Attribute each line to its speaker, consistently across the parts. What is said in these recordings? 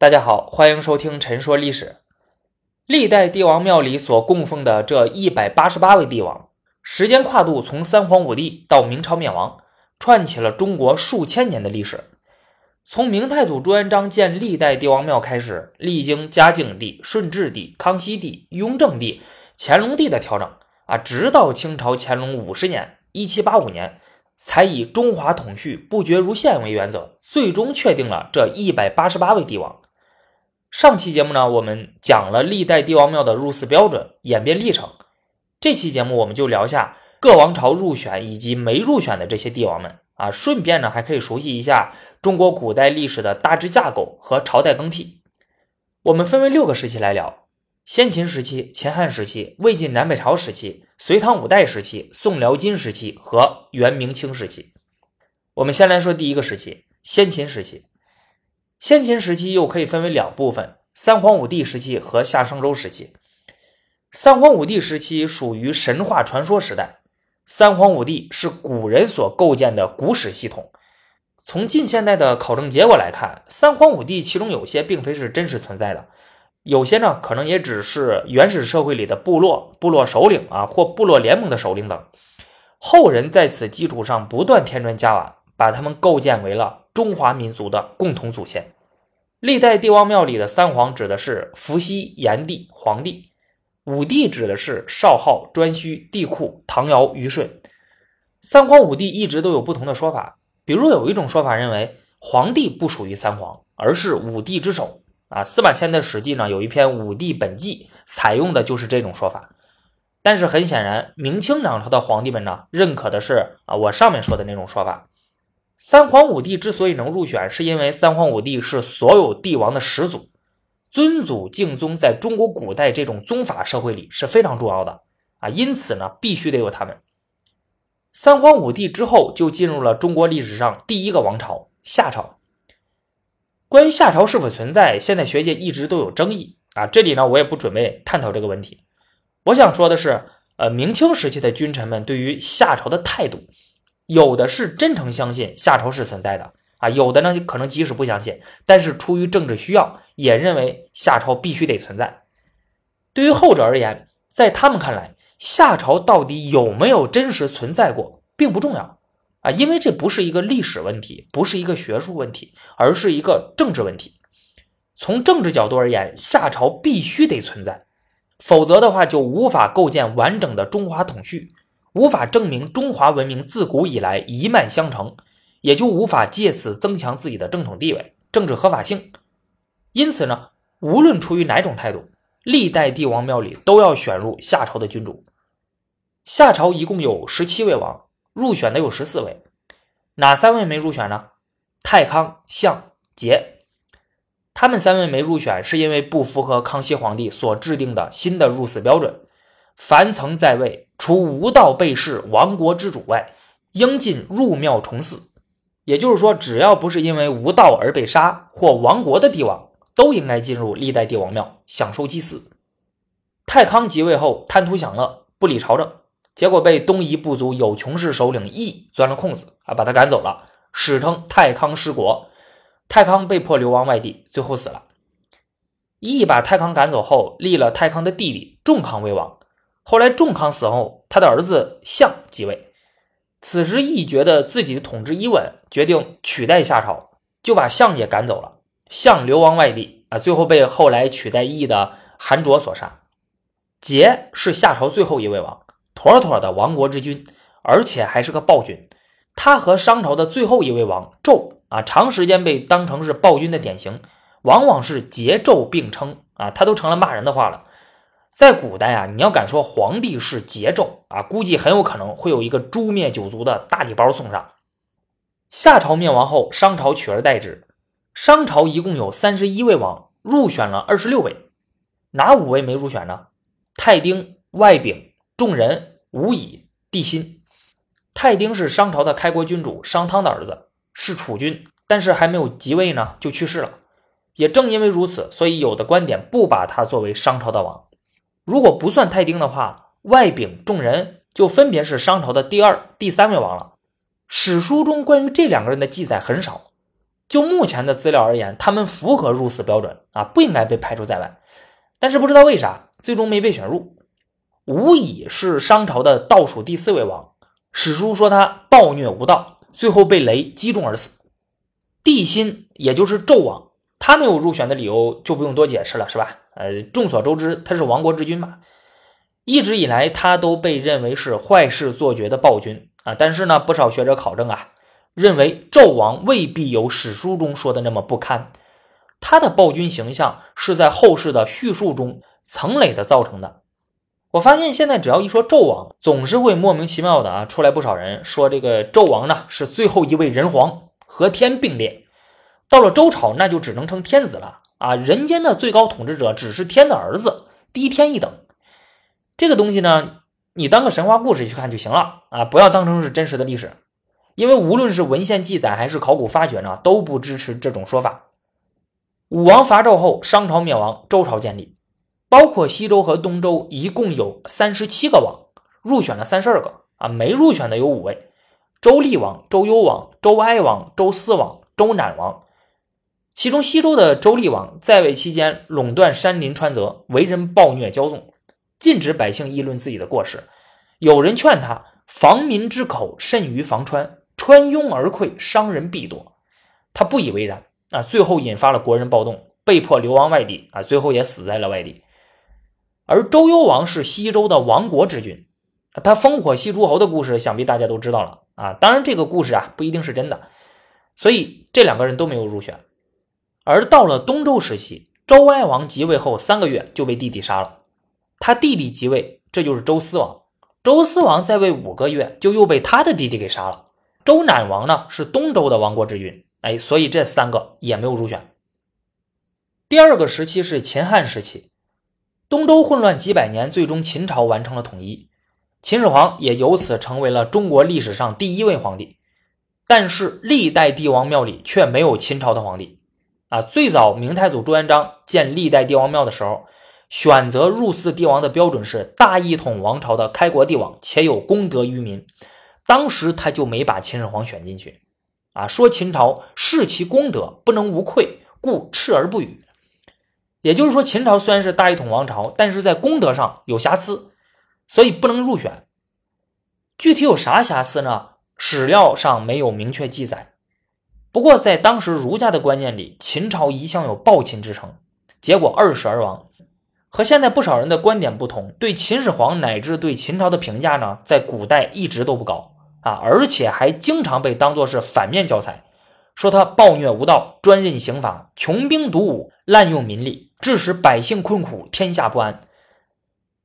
Speaker 1: 大家好，欢迎收听《陈说历史》。历代帝王庙里所供奉的这一百八十八位帝王，时间跨度从三皇五帝到明朝灭亡，串起了中国数千年的历史。从明太祖朱元璋建历代帝王庙开始，历经嘉靖帝、顺治帝、康熙帝、雍正帝、乾隆帝的调整啊，直到清朝乾隆五十年（一七八五年）。才以中华统序不绝如线为原则，最终确定了这一百八十八位帝王。上期节目呢，我们讲了历代帝王庙的入祀标准、演变历程。这期节目我们就聊下各王朝入选以及没入选的这些帝王们啊，顺便呢还可以熟悉一下中国古代历史的大致架构和朝代更替。我们分为六个时期来聊。先秦时期、秦汉时期、魏晋南北朝时期、隋唐五代时期、宋辽金时期和元明清时期。我们先来说第一个时期——先秦时期。先秦时期又可以分为两部分：三皇五帝时期和夏商周时期。三皇五帝时期属于神话传说时代。三皇五帝是古人所构建的古史系统。从近现代的考证结果来看，三皇五帝其中有些并非是真实存在的。有些呢，可能也只是原始社会里的部落、部落首领啊，或部落联盟的首领等。后人在此基础上不断添砖加瓦，把他们构建为了中华民族的共同祖先。历代帝王庙里的三皇指的是伏羲、炎帝、黄帝；五帝指的是少昊、颛顼、帝喾、唐尧、虞舜。三皇五帝一直都有不同的说法，比如有一种说法认为黄帝不属于三皇，而是五帝之首。啊，司马迁的《史记》呢有一篇《五帝本纪》，采用的就是这种说法。但是很显然，明清两朝的皇帝们呢认可的是啊我上面说的那种说法。三皇五帝之所以能入选，是因为三皇五帝是所有帝王的始祖，尊祖敬宗在中国古代这种宗法社会里是非常重要的啊，因此呢必须得有他们。三皇五帝之后，就进入了中国历史上第一个王朝夏朝。关于夏朝是否存在，现在学界一直都有争议啊。这里呢，我也不准备探讨这个问题。我想说的是，呃，明清时期的君臣们对于夏朝的态度，有的是真诚相信夏朝是存在的啊，有的呢可能即使不相信，但是出于政治需要，也认为夏朝必须得存在。对于后者而言，在他们看来，夏朝到底有没有真实存在过，并不重要。啊，因为这不是一个历史问题，不是一个学术问题，而是一个政治问题。从政治角度而言，夏朝必须得存在，否则的话就无法构建完整的中华统序，无法证明中华文明自古以来一脉相承，也就无法借此增强自己的正统地位、政治合法性。因此呢，无论出于哪种态度，历代帝王庙里都要选入夏朝的君主。夏朝一共有十七位王。入选的有十四位，哪三位没入选呢？太康、相、桀，他们三位没入选，是因为不符合康熙皇帝所制定的新的入祀标准。凡曾在位，除无道被弑亡国之主外，应进入庙重祀。也就是说，只要不是因为无道而被杀或亡国的帝王，都应该进入历代帝王庙享受祭祀。太康即位后，贪图享乐，不理朝政。结果被东夷部族有穷氏首领羿钻了空子啊，把他赶走了，史称太康失国。太康被迫流亡外地，最后死了。羿把太康赶走后，立了太康的弟弟仲康为王。后来仲康死后，他的儿子相继位。此时羿觉得自己的统治一稳，决定取代夏朝，就把相也赶走了。相流亡外地啊，最后被后来取代羿的韩卓所杀。桀是夏朝最后一位王。妥妥的亡国之君，而且还是个暴君。他和商朝的最后一位王纣啊，长时间被当成是暴君的典型，往往是桀纣并称啊，他都成了骂人的话了。在古代啊，你要敢说皇帝是桀纣啊，估计很有可能会有一个诛灭九族的大礼包送上。夏朝灭亡后，商朝取而代之。商朝一共有三十一位王，入选了二十六位，哪五位没入选呢？太丁、外丙、仲仁。吴乙、帝辛，太丁是商朝的开国君主商汤的儿子，是储君，但是还没有即位呢就去世了。也正因为如此，所以有的观点不把他作为商朝的王。如果不算太丁的话，外丙、仲人就分别是商朝的第二、第三位王了。史书中关于这两个人的记载很少，就目前的资料而言，他们符合入祀标准啊，不应该被排除在外。但是不知道为啥，最终没被选入。吴乙是商朝的倒数第四位王，史书说他暴虐无道，最后被雷击中而死。帝辛，也就是纣王，他没有入选的理由就不用多解释了，是吧？呃，众所周知，他是亡国之君嘛，一直以来他都被认为是坏事做绝的暴君啊。但是呢，不少学者考证啊，认为纣王未必有史书中说的那么不堪。他的暴君形象是在后世的叙述中层累的造成的。我发现现在只要一说纣王，总是会莫名其妙的啊出来不少人说这个纣王呢是最后一位人皇，和天并列。到了周朝，那就只能称天子了啊！人间的最高统治者只是天的儿子，低天一等。这个东西呢，你当个神话故事去看就行了啊，不要当成是真实的历史，因为无论是文献记载还是考古发掘呢，都不支持这种说法。武王伐纣后，商朝灭亡，周朝建立，包括西周和东周，一共有三十七个王，入选了三十二个啊，没入选的有五位：周厉王、周幽王、周哀王、周思王、周赧王。其中西周的周厉王在位期间，垄断山林川泽，为人暴虐骄纵，禁止百姓议论自己的过失。有人劝他防民之口甚于防川，川拥而溃，伤人必多，他不以为然。啊，最后引发了国人暴动，被迫流亡外地啊，最后也死在了外地。而周幽王是西周的亡国之君，他烽火戏诸侯的故事，想必大家都知道了啊。当然，这个故事啊不一定是真的，所以这两个人都没有入选。而到了东周时期，周哀王即位后三个月就被弟弟杀了，他弟弟即位，这就是周思王。周思王在位五个月，就又被他的弟弟给杀了。周赧王呢，是东周的亡国之君。哎，所以这三个也没有入选。第二个时期是秦汉时期，东周混乱几百年，最终秦朝完成了统一，秦始皇也由此成为了中国历史上第一位皇帝。但是历代帝王庙里却没有秦朝的皇帝啊！最早明太祖朱元璋建历代帝王庙的时候，选择入祀帝王的标准是大一统王朝的开国帝王，且有功德于民。当时他就没把秦始皇选进去。啊，说秦朝视其功德不能无愧，故斥而不语。也就是说，秦朝虽然是大一统王朝，但是在功德上有瑕疵，所以不能入选。具体有啥瑕疵呢？史料上没有明确记载。不过在当时儒家的观念里，秦朝一向有暴秦之称，结果二世而亡。和现在不少人的观点不同，对秦始皇乃至对秦朝的评价呢，在古代一直都不高。啊，而且还经常被当作是反面教材，说他暴虐无道，专任刑罚，穷兵黩武，滥用民力，致使百姓困苦，天下不安。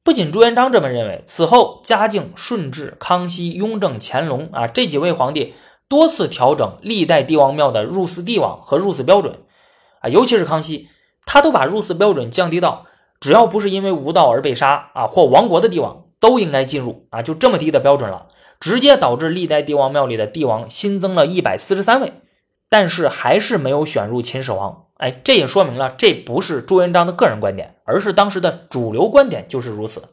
Speaker 1: 不仅朱元璋这么认为，此后嘉靖、顺治、康熙、雍正、乾隆啊这几位皇帝多次调整历代帝王庙的入祀帝王和入祀标准啊，尤其是康熙，他都把入祀标准降低到只要不是因为无道而被杀啊或亡国的帝王都应该进入啊，就这么低的标准了。直接导致历代帝王庙里的帝王新增了一百四十三位，但是还是没有选入秦始皇。哎，这也说明了这不是朱元璋的个人观点，而是当时的主流观点就是如此。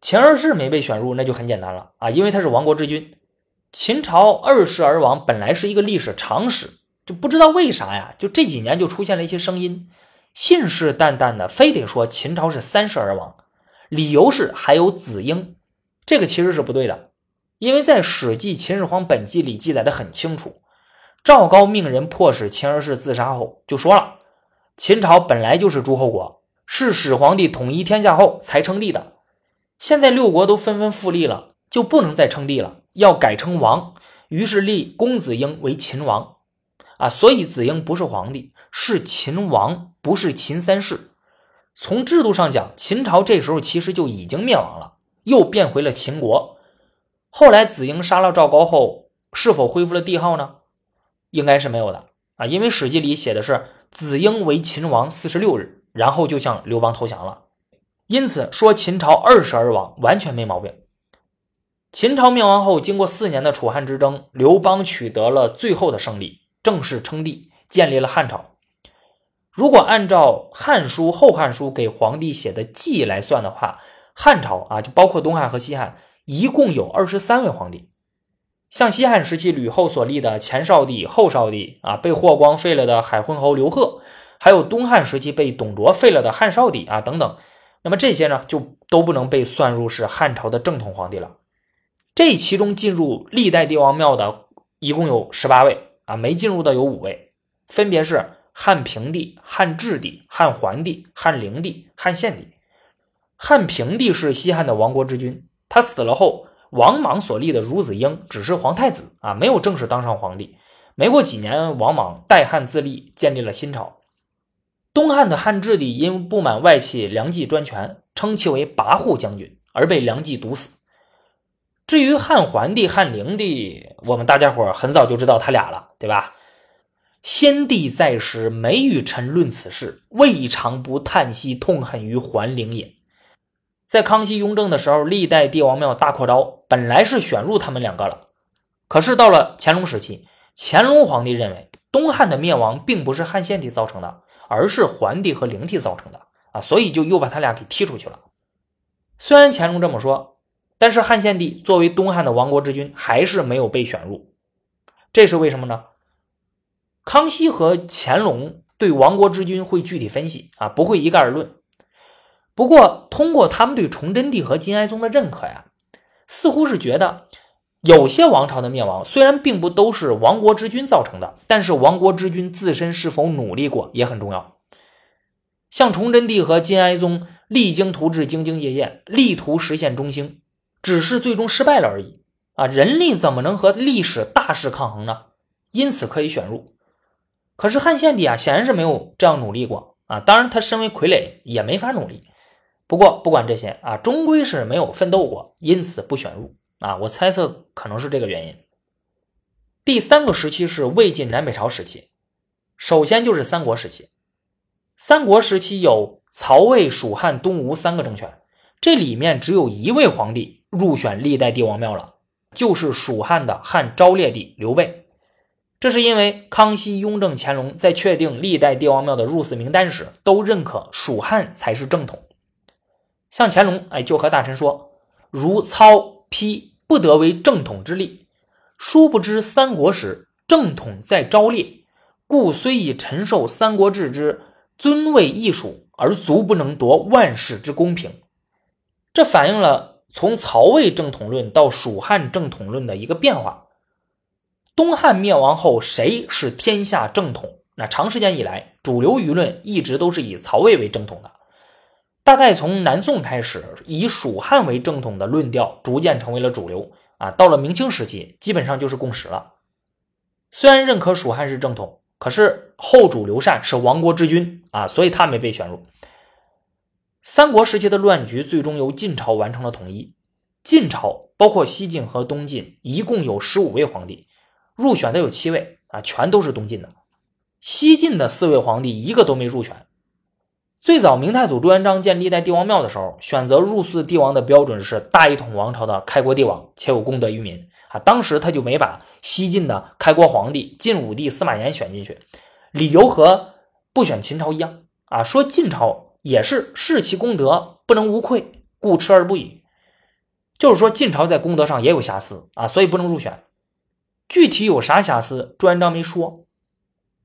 Speaker 1: 秦二世没被选入，那就很简单了啊，因为他是亡国之君。秦朝二世而亡本来是一个历史常识，就不知道为啥呀，就这几年就出现了一些声音，信誓旦旦的非得说秦朝是三世而亡，理由是还有子婴，这个其实是不对的。因为在《史记·秦始皇本纪》里记载的很清楚，赵高命人迫使秦二世自杀后，就说了：秦朝本来就是诸侯国，是始皇帝统一天下后才称帝的。现在六国都纷纷复立了，就不能再称帝了，要改称王。于是立公子婴为秦王。啊，所以子婴不是皇帝，是秦王，不是秦三世。从制度上讲，秦朝这时候其实就已经灭亡了，又变回了秦国。后来子婴杀了赵高后，是否恢复了帝号呢？应该是没有的啊，因为《史记》里写的是子婴为秦王四十六日，然后就向刘邦投降了。因此说秦朝二世而亡完全没毛病。秦朝灭亡后，经过四年的楚汉之争，刘邦取得了最后的胜利，正式称帝，建立了汉朝。如果按照《汉书》《后汉书》给皇帝写的记来算的话，汉朝啊，就包括东汉和西汉。一共有二十三位皇帝，像西汉时期吕后所立的前少帝、后少帝啊，被霍光废了的海昏侯刘贺，还有东汉时期被董卓废了的汉少帝啊等等，那么这些呢就都不能被算入是汉朝的正统皇帝了。这其中进入历代帝王庙的一共有十八位啊，没进入的有五位，分别是汉平帝、汉质帝、汉桓帝、汉灵帝、汉献帝。汉平帝是西汉的亡国之君，他死了后。王莽所立的孺子婴只是皇太子啊，没有正式当上皇帝。没过几年，王莽代汉自立，建立了新朝。东汉的汉质帝因不满外戚梁冀专权，称其为跋扈将军，而被梁冀毒死。至于汉桓帝、汉灵帝，我们大家伙很早就知道他俩了，对吧？先帝在时，每与臣论此事，未尝不叹息痛恨于桓灵也。在康熙、雍正的时候，历代帝王庙大扩招，本来是选入他们两个了。可是到了乾隆时期，乾隆皇帝认为东汉的灭亡并不是汉献帝造成的，而是桓帝和灵帝造成的啊，所以就又把他俩给踢出去了。虽然乾隆这么说，但是汉献帝作为东汉的亡国之君，还是没有被选入。这是为什么呢？康熙和乾隆对亡国之君会具体分析啊，不会一概而论。不过，通过他们对崇祯帝和金哀宗的认可呀，似乎是觉得有些王朝的灭亡虽然并不都是亡国之君造成的，但是亡国之君自身是否努力过也很重要。像崇祯帝和金哀宗励精图治、兢兢业业，力图实现中兴，只是最终失败了而已啊！人力怎么能和历史大势抗衡呢？因此可以选入。可是汉献帝啊，显然是没有这样努力过啊！当然，他身为傀儡也没法努力。不过不管这些啊，终归是没有奋斗过，因此不选入啊。我猜测可能是这个原因。第三个时期是魏晋南北朝时期，首先就是三国时期。三国时期有曹魏、蜀汉、东吴三个政权，这里面只有一位皇帝入选历代帝王庙了，就是蜀汉的汉昭烈帝刘备。这是因为康熙、雍正、乾隆在确定历代帝王庙的入祀名单时，都认可蜀汉才是正统。像乾隆，哎，就和大臣说：“如操丕不得为正统之力。”殊不知三国时正统在昭烈，故虽以臣受三国志之尊位艺术，而足不能夺万世之公平。这反映了从曹魏正统论到蜀汉正统论的一个变化。东汉灭亡后，谁是天下正统？那长时间以来，主流舆论一直都是以曹魏为正统的。大概从南宋开始，以蜀汉为正统的论调逐渐成为了主流啊。到了明清时期，基本上就是共识了。虽然认可蜀汉是正统，可是后主刘禅是亡国之君啊，所以他没被选入。三国时期的乱局最终由晋朝完成了统一。晋朝包括西晋和东晋，一共有十五位皇帝，入选的有七位啊，全都是东晋的。西晋的四位皇帝一个都没入选。最早明太祖朱元璋建历代帝王庙的时候，选择入祀帝王的标准是大一统王朝的开国帝王，且有功德于民啊。当时他就没把西晋的开国皇帝晋武帝司马炎选进去，理由和不选秦朝一样啊，说晋朝也是视其功德不能无愧，故斥而不已。就是说晋朝在功德上也有瑕疵啊，所以不能入选。具体有啥瑕疵，朱元璋没说。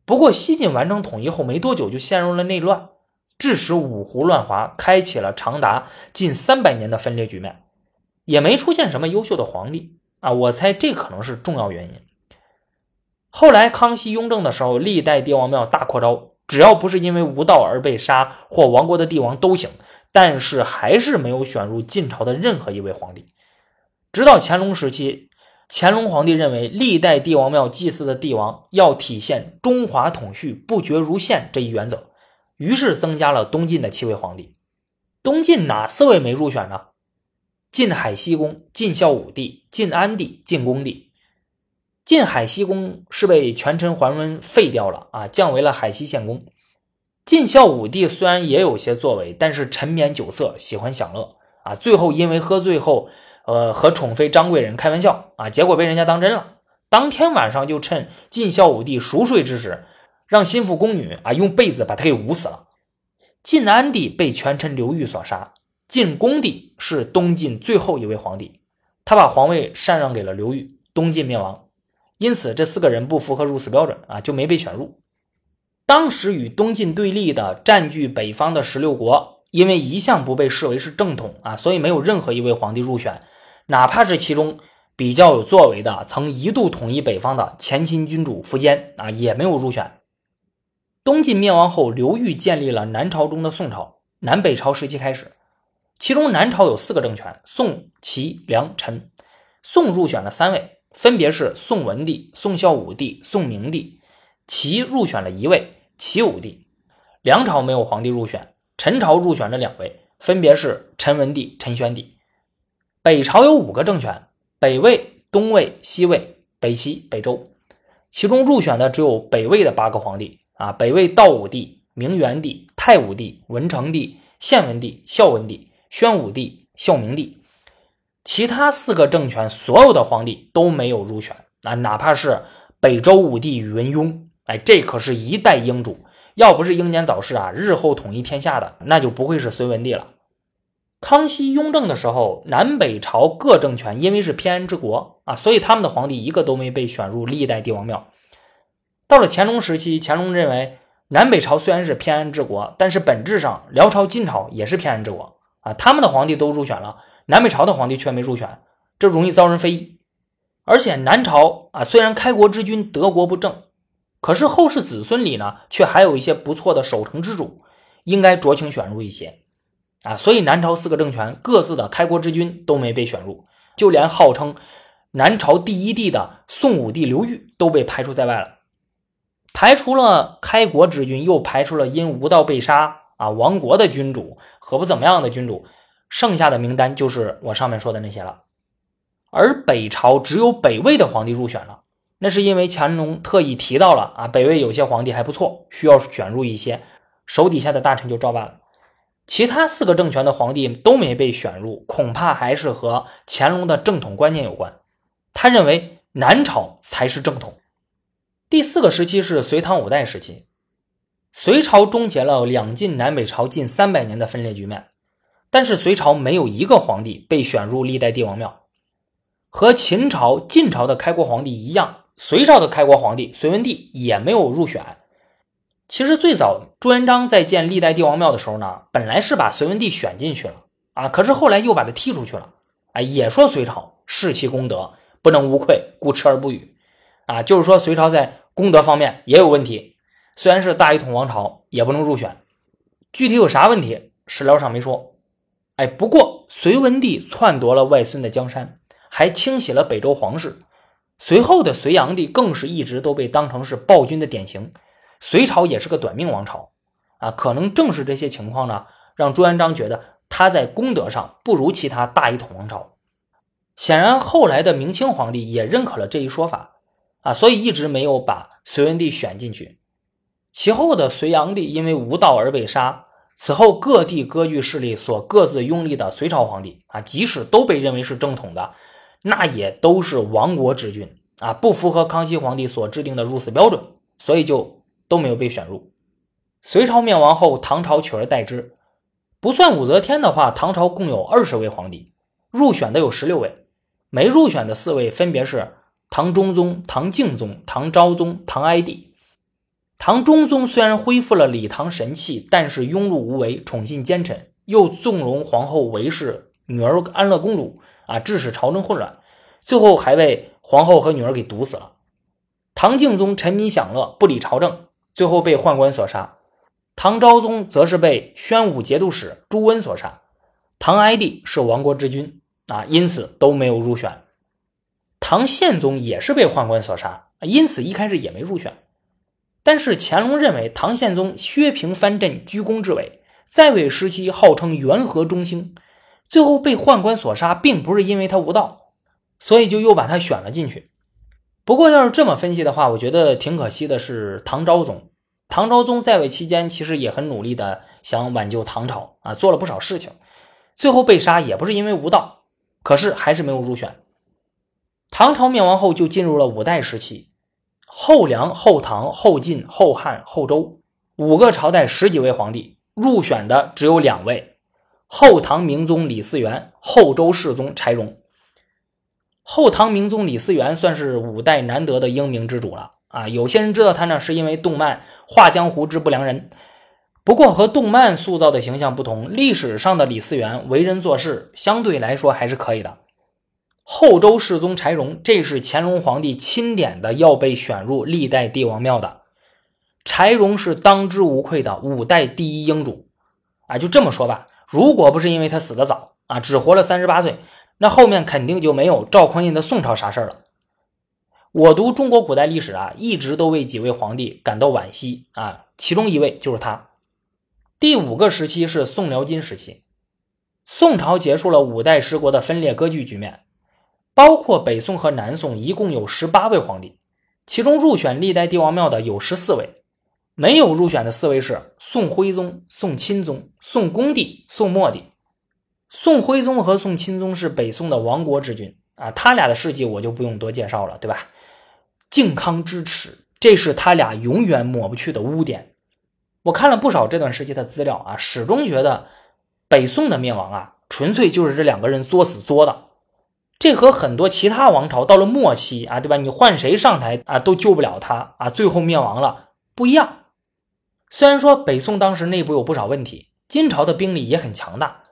Speaker 1: 不过西晋完成统一后没多久就陷入了内乱。致使五胡乱华，开启了长达近三百年的分裂局面，也没出现什么优秀的皇帝啊！我猜这可能是重要原因。后来康熙、雍正的时候，历代帝王庙大扩招，只要不是因为无道而被杀或亡国的帝王都行，但是还是没有选入晋朝的任何一位皇帝。直到乾隆时期，乾隆皇帝认为历代帝王庙祭祀的帝王要体现中华统序不绝如线这一原则。于是增加了东晋的七位皇帝。东晋哪四位没入选呢？晋海西公、晋孝武帝、晋安帝、晋恭帝。晋海西公是被权臣桓温废掉了啊，降为了海西县公。晋孝武帝虽然也有些作为，但是沉湎酒色，喜欢享乐啊。最后因为喝醉后，呃，和宠妃张贵人开玩笑啊，结果被人家当真了。当天晚上就趁晋孝武帝熟睡之时。让心腹宫女啊用被子把他给捂死了。晋安帝被权臣刘裕所杀。晋恭帝是东晋最后一位皇帝，他把皇位禅让给了刘裕，东晋灭亡，因此这四个人不符合入死标准啊，就没被选入。当时与东晋对立的占据北方的十六国，因为一向不被视为是正统啊，所以没有任何一位皇帝入选，哪怕是其中比较有作为的，曾一度统一北方的前秦君主苻坚啊，也没有入选。东晋灭亡后，刘裕建立了南朝中的宋朝，南北朝时期开始，其中南朝有四个政权：宋、齐、梁、陈。宋入选了三位，分别是宋文帝、宋孝武帝、宋明帝；齐入选了一位。齐武帝，梁朝没有皇帝入选，陈朝入选了两位，分别是陈文帝、陈宣帝。北朝有五个政权：北魏、东魏、西魏、北齐、北周。其中入选的只有北魏的八个皇帝啊，北魏道武帝、明元帝、太武帝、文成帝、献文帝、孝文帝、宣武帝、孝明帝。其他四个政权所有的皇帝都没有入选啊，哪怕是北周武帝宇文邕。哎，这可是一代英主，要不是英年早逝啊，日后统一天下的那就不会是隋文帝了。康熙、雍正的时候，南北朝各政权因为是偏安之国啊，所以他们的皇帝一个都没被选入历代帝王庙。到了乾隆时期，乾隆认为南北朝虽然是偏安之国，但是本质上辽朝、金朝也是偏安之国啊，他们的皇帝都入选了，南北朝的皇帝却没入选，这容易遭人非议。而且南朝啊，虽然开国之君德国不正。可是后世子孙里呢，却还有一些不错的守成之主，应该酌情选入一些啊。所以南朝四个政权各自的开国之君都没被选入，就连号称南朝第一帝的宋武帝刘裕都被排除在外了。排除了开国之君，又排除了因无道被杀啊亡国的君主和不怎么样的君主，剩下的名单就是我上面说的那些了。而北朝只有北魏的皇帝入选了。那是因为乾隆特意提到了啊，北魏有些皇帝还不错，需要选入一些，手底下的大臣就照办了。其他四个政权的皇帝都没被选入，恐怕还是和乾隆的正统观念有关。他认为南朝才是正统。第四个时期是隋唐五代时期，隋朝终结了两晋南北朝近三百年的分裂局面，但是隋朝没有一个皇帝被选入历代帝王庙，和秦朝、晋朝的开国皇帝一样。隋朝的开国皇帝隋文帝也没有入选。其实最早朱元璋在建历代帝王庙的时候呢，本来是把隋文帝选进去了啊，可是后来又把他踢出去了。啊，也说隋朝视其功德，不能无愧，故斥而不语。啊，就是说隋朝在功德方面也有问题，虽然是大一统王朝，也不能入选。具体有啥问题，史料上没说。哎，不过隋文帝篡夺了外孙的江山，还清洗了北周皇室。随后的隋炀帝更是一直都被当成是暴君的典型，隋朝也是个短命王朝啊，可能正是这些情况呢，让朱元璋觉得他在功德上不如其他大一统王朝。显然，后来的明清皇帝也认可了这一说法啊，所以一直没有把隋文帝选进去。其后的隋炀帝因为无道而被杀，此后各地割据势力所各自拥立的隋朝皇帝啊，即使都被认为是正统的。那也都是亡国之君啊，不符合康熙皇帝所制定的入祀标准，所以就都没有被选入。隋朝灭亡后，唐朝取而代之。不算武则天的话，唐朝共有二十位皇帝，入选的有十六位，没入选的四位分别是唐中宗、唐敬宗、唐昭宗、唐哀帝。唐中宗虽然恢复了李唐神器，但是庸碌无为，宠信奸臣，又纵容皇后韦氏女儿安乐公主。啊，致使朝政混乱，最后还被皇后和女儿给毒死了。唐敬宗沉迷享乐，不理朝政，最后被宦官所杀。唐昭宗则是被宣武节度使朱温所杀。唐哀帝是亡国之君啊，因此都没有入选。唐宪宗也是被宦官所杀，因此一开始也没入选。但是乾隆认为唐宪宗削平藩镇，居功至伟，在位时期号称元和中兴。最后被宦官所杀，并不是因为他无道，所以就又把他选了进去。不过，要是这么分析的话，我觉得挺可惜的是唐昭宗。唐昭宗在位期间，其实也很努力的想挽救唐朝啊，做了不少事情。最后被杀也不是因为无道，可是还是没有入选。唐朝灭亡后，就进入了五代时期，后梁、后唐、后晋、后汉、后周五个朝代十几位皇帝，入选的只有两位。后唐明宗李嗣源，后周世宗柴荣。后唐明宗李嗣源算是五代难得的英明之主了啊！有些人知道他呢，是因为动漫《画江湖之不良人》。不过和动漫塑造的形象不同，历史上的李嗣源为人做事相对来说还是可以的。后周世宗柴荣，这是乾隆皇帝钦点的，要被选入历代帝王庙的。柴荣是当之无愧的五代第一英主啊！就这么说吧，如果不是因为他死得早啊，只活了三十八岁，那后面肯定就没有赵匡胤的宋朝啥事了。我读中国古代历史啊，一直都为几位皇帝感到惋惜啊，其中一位就是他。第五个时期是宋辽金时期，宋朝结束了五代十国的分裂割据局面，包括北宋和南宋，一共有十八位皇帝，其中入选历代帝王庙的有十四位，没有入选的四位是宋徽宗、宋钦宗、宋恭帝、宋末帝。宋徽宗和宋钦宗是北宋的亡国之君啊，他俩的事迹我就不用多介绍了，对吧？靖康之耻，这是他俩永远抹不去的污点。我看了不少这段时期的资料啊，始终觉得北宋的灭亡啊，纯粹就是这两个人作死作的。这和很多其他王朝到了末期啊，对吧？你换谁上台啊，都救不了他啊，最后灭亡了不一样。虽然说北宋当时内部有不少问题，金朝的兵力也很强大，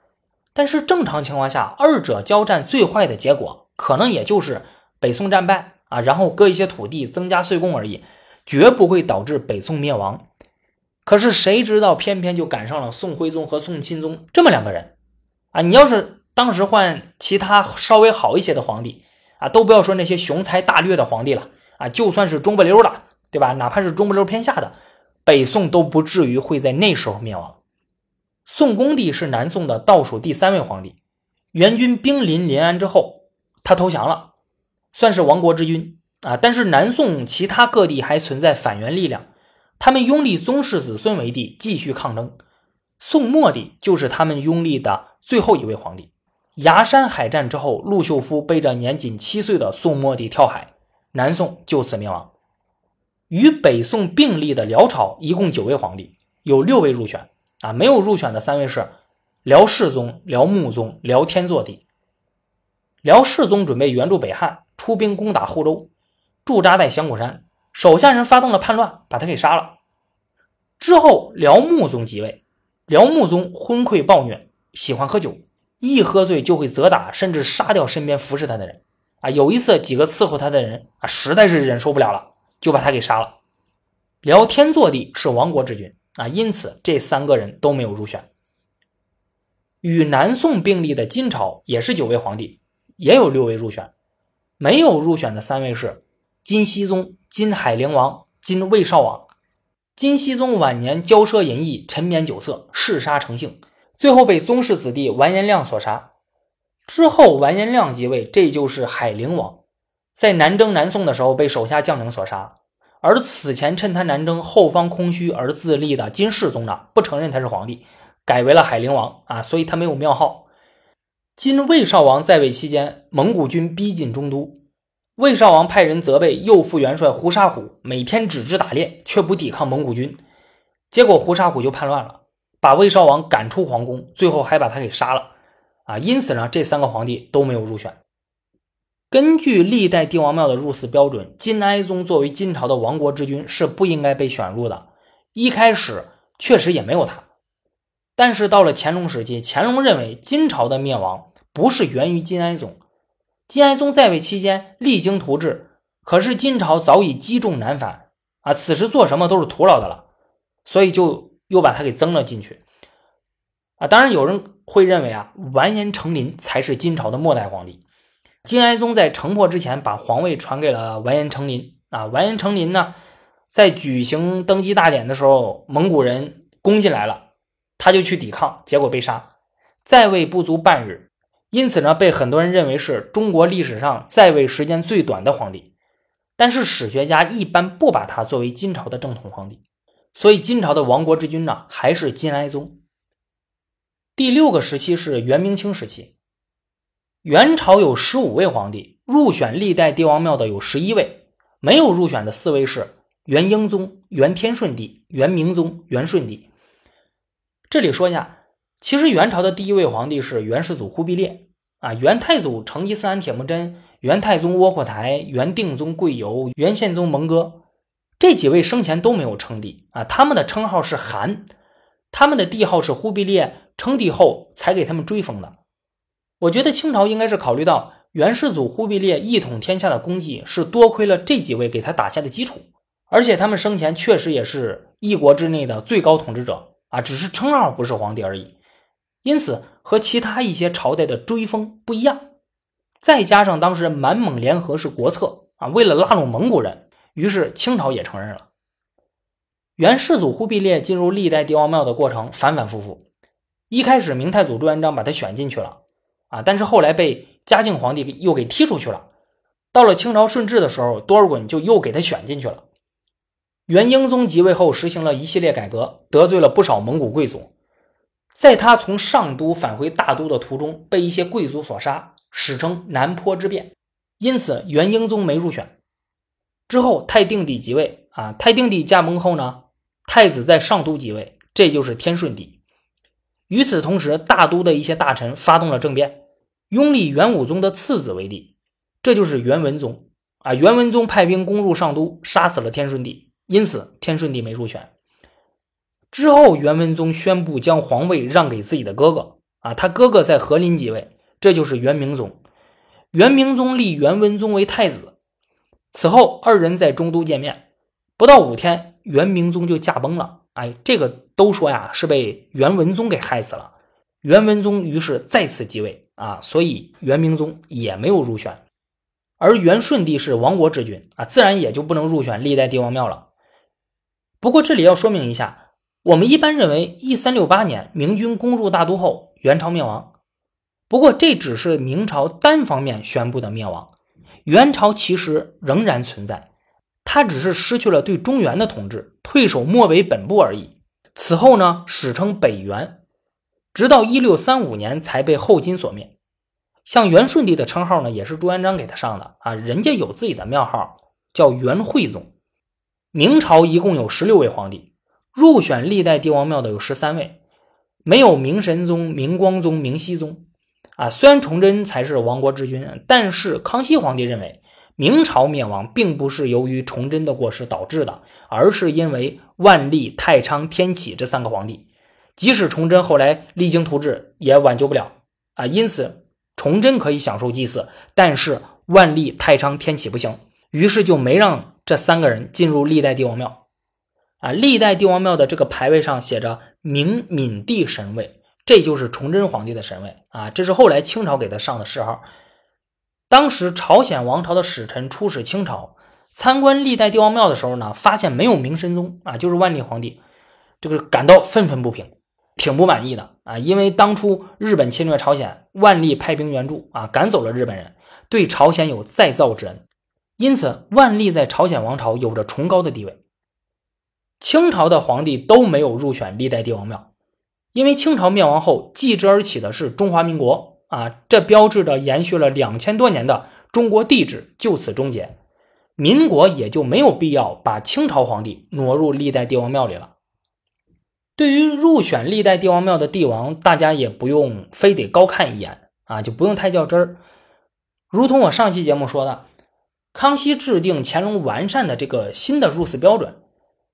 Speaker 1: 但是正常情况下，二者交战最坏的结果，可能也就是北宋战败啊，然后割一些土地，增加岁贡而已，绝不会导致北宋灭亡。可是谁知道，偏偏就赶上了宋徽宗和宋钦宗这么两个人，啊！你要是当时换其他稍微好一些的皇帝，啊，都不要说那些雄才大略的皇帝了，啊，就算是中不溜的，对吧？哪怕是中不溜偏下的，北宋都不至于会在那时候灭亡。宋恭帝是南宋的倒数第三位皇帝，元军兵临临安之后，他投降了，算是亡国之君啊！但是南宋其他各地还存在反元力量。他们拥立宗室子孙为帝，继续抗争。宋末帝就是他们拥立的最后一位皇帝。崖山海战之后，陆秀夫背着年仅七岁的宋末帝跳海，南宋就此灭亡。与北宋并立的辽朝一共九位皇帝，有六位入选啊，没有入选的三位是辽世宗、辽穆宗、辽天祚帝。辽世宗准备援助北汉，出兵攻打后周，驻扎在响谷山。手下人发动了叛乱，把他给杀了。之后，辽穆宗即位。辽穆宗昏聩暴虐，喜欢喝酒，一喝醉就会责打甚至杀掉身边服侍他的人。啊，有一次几个伺候他的人啊，实在是忍受不了了，就把他给杀了。辽天祚帝是亡国之君啊，因此这三个人都没有入选。与南宋并立的金朝也是九位皇帝，也有六位入选，没有入选的三位是金熙宗。金海陵王、金魏少王，金熙宗晚年骄奢淫逸，沉湎酒色，嗜杀成性，最后被宗室子弟完颜亮所杀。之后完颜亮即位，这就是海陵王，在南征南宋的时候被手下将领所杀。而此前趁他南征后方空虚而自立的金世宗呢，不承认他是皇帝，改为了海陵王啊，所以他没有庙号。金魏少王在位期间，蒙古军逼近中都。魏少王派人责备右副元帅胡沙虎，每天只知打猎，却不抵抗蒙古军。结果胡沙虎就叛乱了，把魏少王赶出皇宫，最后还把他给杀了。啊，因此呢，这三个皇帝都没有入选。根据历代帝王庙的入祀标准，金哀宗作为金朝的亡国之君是不应该被选入的。一开始确实也没有他，但是到了乾隆时期，乾隆认为金朝的灭亡不是源于金哀宗。金哀宗在位期间励精图治，可是金朝早已积重难返啊！此时做什么都是徒劳的了，所以就又把他给增了进去啊！当然有人会认为啊，完颜成林才是金朝的末代皇帝。金哀宗在城破之前，把皇位传给了完颜成林啊。完颜成林呢，在举行登基大典的时候，蒙古人攻进来了，他就去抵抗，结果被杀，在位不足半日。因此呢，被很多人认为是中国历史上在位时间最短的皇帝，但是史学家一般不把他作为金朝的正统皇帝，所以金朝的亡国之君呢还是金哀宗。第六个时期是元明清时期，元朝有十五位皇帝，入选历代帝王庙的有十一位，没有入选的四位是元英宗、元天顺帝、元明宗、元顺帝。这里说一下。其实元朝的第一位皇帝是元世祖忽必烈啊，元太祖成吉思汗铁木真、元太宗窝阔台、元定宗贵由、元宪宗蒙哥这几位生前都没有称帝啊，他们的称号是汗，他们的帝号是忽必烈称帝后才给他们追封的。我觉得清朝应该是考虑到元世祖忽必烈一统天下的功绩是多亏了这几位给他打下的基础，而且他们生前确实也是一国之内的最高统治者啊，只是称号不是皇帝而已。因此，和其他一些朝代的追封不一样。再加上当时满蒙联合是国策啊，为了拉拢蒙古人，于是清朝也承认了。元世祖忽必烈进入历代帝王庙的过程反反复复。一开始，明太祖朱元璋把他选进去了啊，但是后来被嘉靖皇帝又给踢出去了。到了清朝顺治的时候，多尔衮就又给他选进去了。元英宗即位后，实行了一系列改革，得罪了不少蒙古贵族。在他从上都返回大都的途中，被一些贵族所杀，史称南坡之变。因此，元英宗没入选。之后，太定帝即位，啊，太定帝驾崩后呢，太子在上都即位，这就是天顺帝。与此同时，大都的一些大臣发动了政变，拥立元武宗的次子为帝，这就是元文宗。啊，元文宗派兵攻入上都，杀死了天顺帝，因此天顺帝没入选。之后，元文宗宣布将皇位让给自己的哥哥啊，他哥哥在和林即位，这就是元明宗。元明宗立元文宗为太子。此后，二人在中都见面，不到五天，元明宗就驾崩了。哎，这个都说呀是被元文宗给害死了。元文宗于是再次继位啊，所以元明宗也没有入选。而元顺帝是亡国之君啊，自然也就不能入选历代帝王庙了。不过这里要说明一下。我们一般认为，一三六八年明军攻入大都后，元朝灭亡。不过，这只是明朝单方面宣布的灭亡，元朝其实仍然存在，它只是失去了对中原的统治，退守漠北本部而已。此后呢，史称北元，直到一六三五年才被后金所灭。像元顺帝的称号呢，也是朱元璋给他上的啊，人家有自己的庙号，叫元惠宗。明朝一共有十六位皇帝。入选历代帝王庙的有十三位，没有明神宗、明光宗、明熹宗。啊，虽然崇祯才是亡国之君，但是康熙皇帝认为明朝灭亡并不是由于崇祯的过失导致的，而是因为万历、太昌、天启这三个皇帝。即使崇祯后来励精图治，也挽救不了。啊，因此崇祯可以享受祭祀，但是万历、太昌、天启不行，于是就没让这三个人进入历代帝王庙。啊，历代帝王庙的这个牌位上写着明敏帝神位，这就是崇祯皇帝的神位啊。这是后来清朝给他上的谥号。当时朝鲜王朝的使臣出使清朝，参观历代帝王庙的时候呢，发现没有明神宗啊，就是万历皇帝，这个感到愤愤不平，挺不满意的啊。因为当初日本侵略朝鲜，万历派兵援助啊，赶走了日本人，对朝鲜有再造之恩，因此万历在朝鲜王朝有着崇高的地位。清朝的皇帝都没有入选历代帝王庙，因为清朝灭亡后继之而起的是中华民国啊，这标志着延续了两千多年的中国帝制就此终结，民国也就没有必要把清朝皇帝挪入历代帝王庙里了。对于入选历代帝王庙的帝王，大家也不用非得高看一眼啊，就不用太较真儿。如同我上期节目说的，康熙制定乾隆完善的这个新的入祀标准。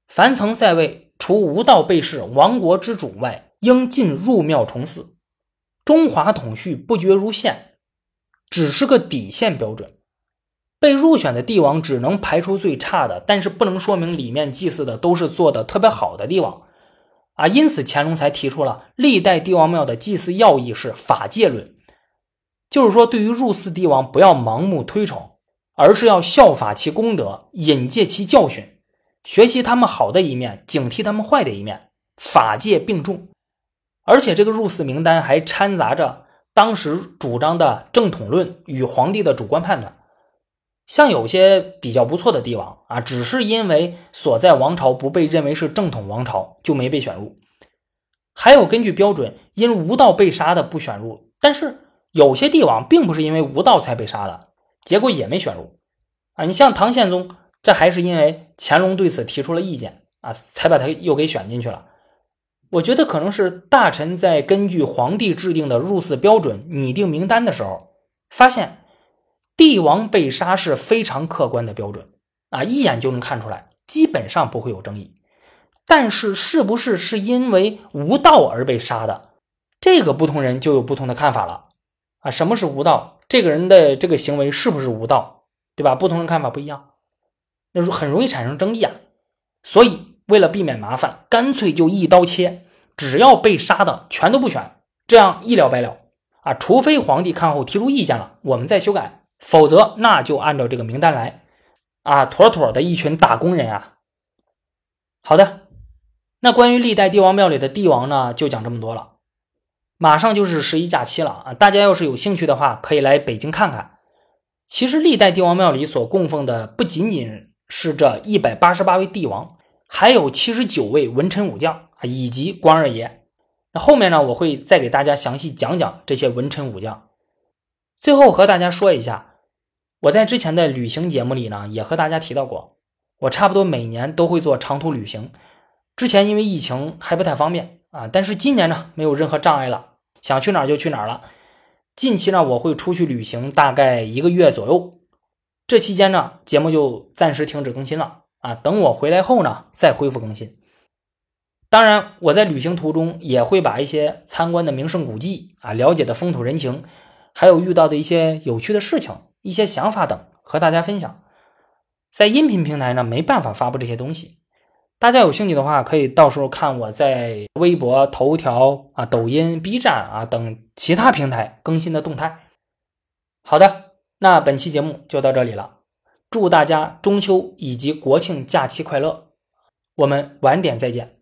Speaker 1: 凡曾在位，除无道被弑亡国之主外，应尽入庙重祀。中华统序不绝如线，只是个底线标准。被入选的帝王只能排除最差的，但是不能说明里面祭祀的都是做的特别好的帝王啊。因此，乾隆才提出了历代帝王庙的祭祀要义是法界论，就是说，对于入祀帝王不要盲目推崇，而是要效法其功德，引介其教训。学习他们好的一面，警惕他们坏的一面，法界并重。而且这个入祀名单还掺杂着当时主张的正统论与皇帝的主观判断。像有些比较不错的帝王啊，只是因为所在王朝不被认为是正统王朝，就没被选入。还有根据标准因无道被杀的不选入，但是有些帝王并不是因为无道才被杀的，结果也没选入。啊，你像唐宪宗。这还是因为乾隆对此提出了意见啊，才把他又给选进去了。我觉得可能是大臣在根据皇帝制定的入寺标准拟定名单的时候，发现帝王被杀是非常客观的标准啊，一眼就能看出来，基本上不会有争议。但是，是不是是因为无道而被杀的？这个不同人就有不同的看法了啊！什么是无道？这个人的这个行为是不是无道？对吧？不同人看法不一样，那很容易产生争议啊。所以，为了避免麻烦，干脆就一刀切，只要被杀的全都不选，这样一了百了啊！除非皇帝看后提出意见了，我们再修改，否则那就按照这个名单来啊！妥妥的一群打工人啊！好的。那关于历代帝王庙里的帝王呢，就讲这么多了。马上就是十一假期了啊，大家要是有兴趣的话，可以来北京看看。其实历代帝王庙里所供奉的不仅仅是这一百八十八位帝王，还有七十九位文臣武将啊，以及关二爷。那后面呢，我会再给大家详细讲讲这些文臣武将。最后和大家说一下，我在之前的旅行节目里呢，也和大家提到过，我差不多每年都会做长途旅行。之前因为疫情还不太方便啊，但是今年呢没有任何障碍了，想去哪儿就去哪儿了。近期呢我会出去旅行，大概一个月左右。这期间呢节目就暂时停止更新了啊，等我回来后呢再恢复更新。当然我在旅行途中也会把一些参观的名胜古迹啊、了解的风土人情，还有遇到的一些有趣的事情、一些想法等和大家分享。在音频平台呢没办法发布这些东西。大家有兴趣的话，可以到时候看我在微博、头条啊、抖音、B 站啊等其他平台更新的动态。好的，那本期节目就到这里了，祝大家中秋以及国庆假期快乐，我们晚点再见。